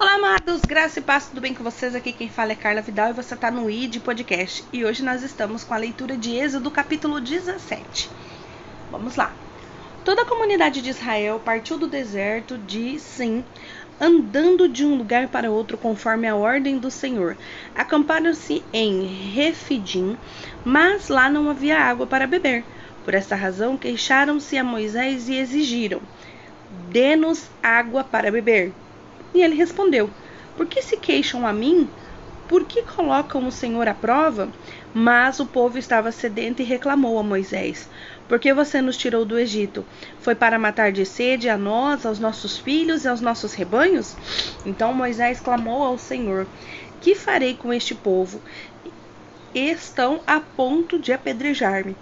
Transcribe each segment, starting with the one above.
Olá, amados, graça e paz, tudo bem com vocês? Aqui quem fala é Carla Vidal e você está no ID Podcast. E hoje nós estamos com a leitura de Êxodo, capítulo 17. Vamos lá. Toda a comunidade de Israel partiu do deserto de Sim, andando de um lugar para outro conforme a ordem do Senhor. Acamparam-se em Refidim, mas lá não havia água para beber. Por essa razão, queixaram-se a Moisés e exigiram: Dê-nos água para beber. E ele respondeu: Por que se queixam a mim? Por que colocam o Senhor à prova? Mas o povo estava sedento e reclamou a Moisés: Por que você nos tirou do Egito? Foi para matar de sede a nós, aos nossos filhos e aos nossos rebanhos? Então Moisés clamou ao Senhor: Que farei com este povo? Estão a ponto de apedrejar-me.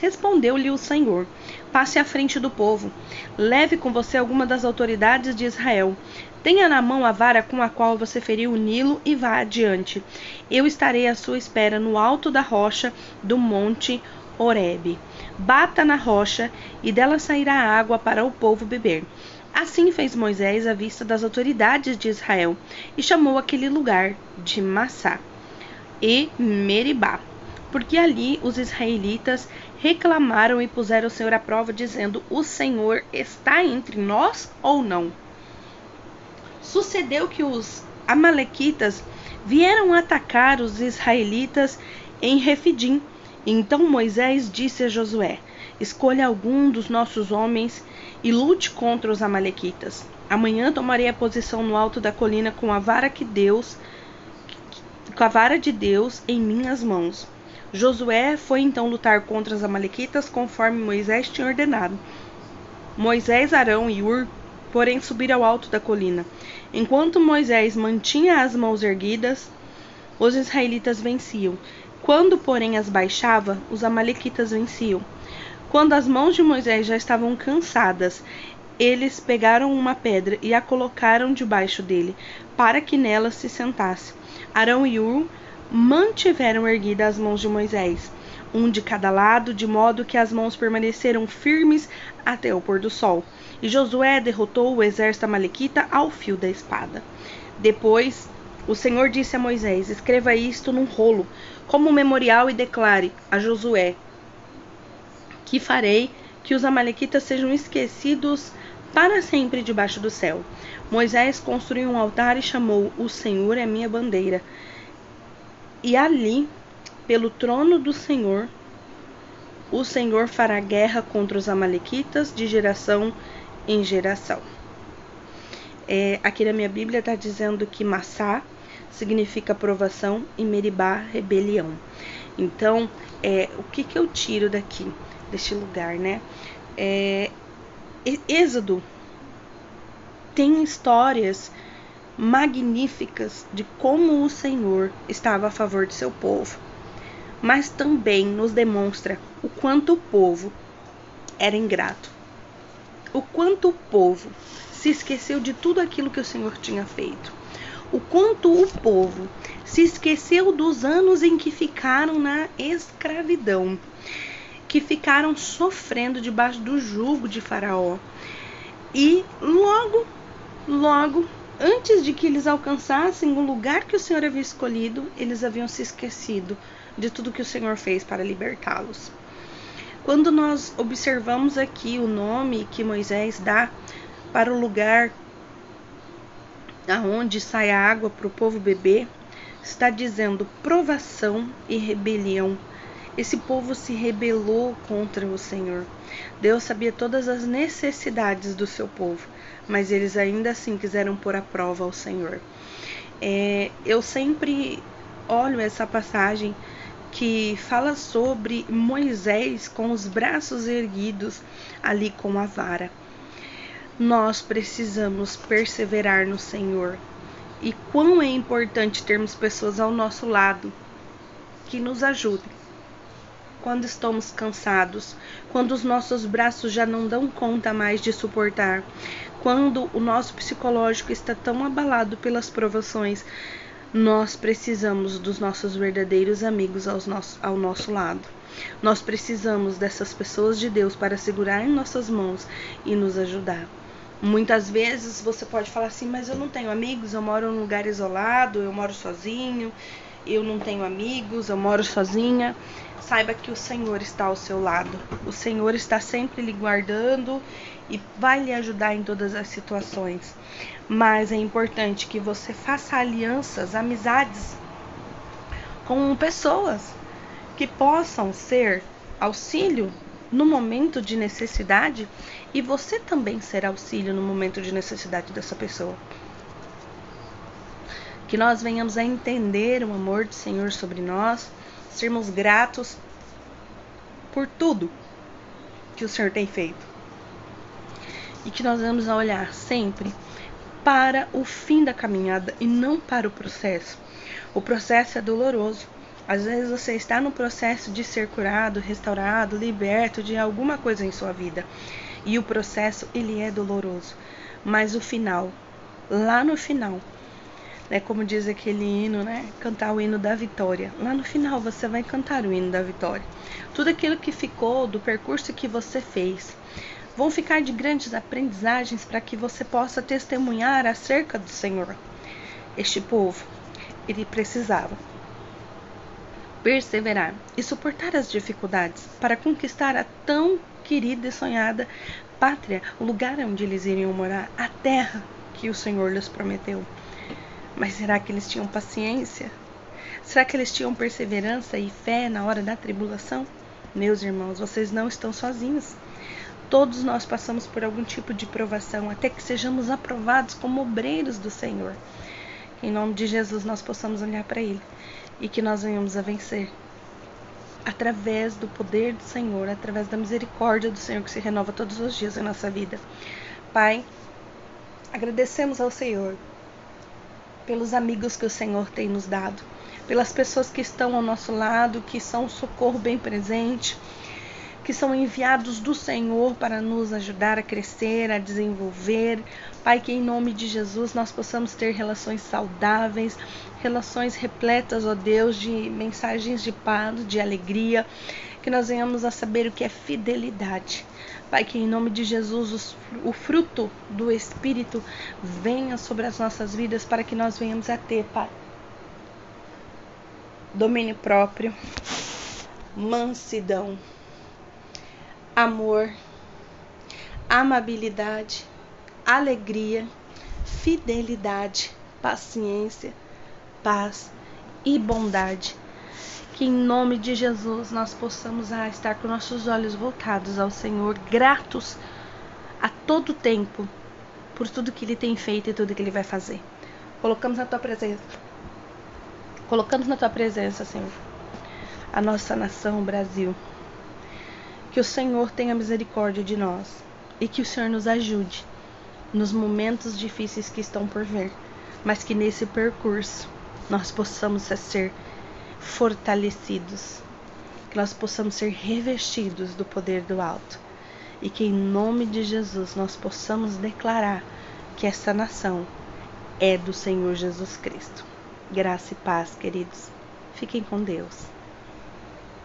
Respondeu-lhe o Senhor: Passe à frente do povo. Leve com você alguma das autoridades de Israel. Tenha na mão a vara com a qual você feriu o Nilo e vá adiante. Eu estarei à sua espera no alto da rocha do monte Horebe. Bata na rocha e dela sairá água para o povo beber. Assim fez Moisés à vista das autoridades de Israel e chamou aquele lugar de Massá e Meribá, porque ali os israelitas reclamaram e puseram o Senhor à prova, dizendo: O Senhor está entre nós ou não? Sucedeu que os amalequitas vieram atacar os israelitas em Refidim. Então Moisés disse a Josué: Escolha algum dos nossos homens e lute contra os amalequitas. Amanhã tomarei a posição no alto da colina com a vara que Deus com a vara de Deus em minhas mãos. Josué foi então lutar contra os amalequitas conforme Moisés tinha ordenado. Moisés, Arão e Ur porém subir ao alto da colina. Enquanto Moisés mantinha as mãos erguidas, os israelitas venciam. Quando, porém, as baixava, os amalequitas venciam. Quando as mãos de Moisés já estavam cansadas, eles pegaram uma pedra e a colocaram debaixo dele, para que nela se sentasse. Arão e Ur mantiveram erguidas as mãos de Moisés, um de cada lado, de modo que as mãos permaneceram firmes até o pôr do sol. E Josué derrotou o exército amalequita ao fio da espada. Depois, o Senhor disse a Moisés: Escreva isto num rolo, como memorial, e declare a Josué que farei que os amalequitas sejam esquecidos para sempre debaixo do céu. Moisés construiu um altar e chamou: O Senhor é minha bandeira. E ali, pelo trono do Senhor, o Senhor fará guerra contra os amalequitas de geração em geração. É, aqui na minha Bíblia está dizendo que Massá significa aprovação e Meribá, rebelião. Então, é, o que, que eu tiro daqui, deste lugar, né? É, Êxodo tem histórias magníficas de como o Senhor estava a favor de seu povo, mas também nos demonstra o quanto o povo era ingrato o quanto o povo se esqueceu de tudo aquilo que o Senhor tinha feito. O quanto o povo se esqueceu dos anos em que ficaram na escravidão, que ficaram sofrendo debaixo do jugo de Faraó. E logo, logo, antes de que eles alcançassem o lugar que o Senhor havia escolhido, eles haviam se esquecido de tudo que o Senhor fez para libertá-los. Quando nós observamos aqui o nome que Moisés dá para o lugar aonde sai a água para o povo beber, está dizendo provação e rebelião. Esse povo se rebelou contra o Senhor. Deus sabia todas as necessidades do seu povo, mas eles ainda assim quiseram pôr à prova ao Senhor. É, eu sempre olho essa passagem que fala sobre Moisés com os braços erguidos ali com a vara. Nós precisamos perseverar no Senhor. E quão é importante termos pessoas ao nosso lado que nos ajudem. Quando estamos cansados, quando os nossos braços já não dão conta mais de suportar, quando o nosso psicológico está tão abalado pelas provações, nós precisamos dos nossos verdadeiros amigos nosso, ao nosso lado. Nós precisamos dessas pessoas de Deus para segurar em nossas mãos e nos ajudar. Muitas vezes você pode falar assim, mas eu não tenho amigos, eu moro num lugar isolado, eu moro sozinho, eu não tenho amigos, eu moro sozinha. Saiba que o Senhor está ao seu lado. O Senhor está sempre lhe guardando e vai lhe ajudar em todas as situações. Mas é importante que você faça alianças, amizades com pessoas que possam ser auxílio no momento de necessidade e você também ser auxílio no momento de necessidade dessa pessoa. Que nós venhamos a entender o amor do Senhor sobre nós, sermos gratos por tudo que o Senhor tem feito. E que nós vamos olhar sempre para o fim da caminhada e não para o processo. O processo é doloroso. Às vezes você está no processo de ser curado, restaurado, liberto de alguma coisa em sua vida. E o processo ele é doloroso, mas o final, lá no final, né, como diz aquele hino, né, cantar o hino da vitória. Lá no final você vai cantar o hino da vitória. Tudo aquilo que ficou do percurso que você fez, vão ficar de grandes aprendizagens para que você possa testemunhar acerca do Senhor. Este povo, ele precisava perseverar e suportar as dificuldades para conquistar a tão querida e sonhada pátria, o lugar onde eles iriam morar, a terra que o Senhor lhes prometeu. Mas será que eles tinham paciência? Será que eles tinham perseverança e fé na hora da tribulação? Meus irmãos, vocês não estão sozinhos. Todos nós passamos por algum tipo de provação até que sejamos aprovados como obreiros do Senhor. Em nome de Jesus, nós possamos olhar para Ele e que nós venhamos a vencer através do poder do Senhor, através da misericórdia do Senhor que se renova todos os dias em nossa vida. Pai, agradecemos ao Senhor pelos amigos que o Senhor tem nos dado, pelas pessoas que estão ao nosso lado, que são socorro bem presente que são enviados do Senhor para nos ajudar a crescer, a desenvolver. Pai, que em nome de Jesus nós possamos ter relações saudáveis, relações repletas, ó Deus, de mensagens de paz, de alegria, que nós venhamos a saber o que é fidelidade. Pai, que em nome de Jesus o fruto do Espírito venha sobre as nossas vidas para que nós venhamos a ter, Pai, domínio próprio, mansidão amor, amabilidade, alegria, fidelidade, paciência, paz e bondade. Que em nome de Jesus nós possamos ah, estar com nossos olhos voltados ao Senhor, gratos a todo tempo por tudo que Ele tem feito e tudo que Ele vai fazer. Colocamos na Tua presença. Colocamos na Tua presença, Senhor, a nossa nação, o Brasil. Que o Senhor tenha misericórdia de nós e que o Senhor nos ajude nos momentos difíceis que estão por vir, mas que nesse percurso nós possamos ser fortalecidos, que nós possamos ser revestidos do poder do alto e que em nome de Jesus nós possamos declarar que essa nação é do Senhor Jesus Cristo. Graça e paz, queridos. Fiquem com Deus.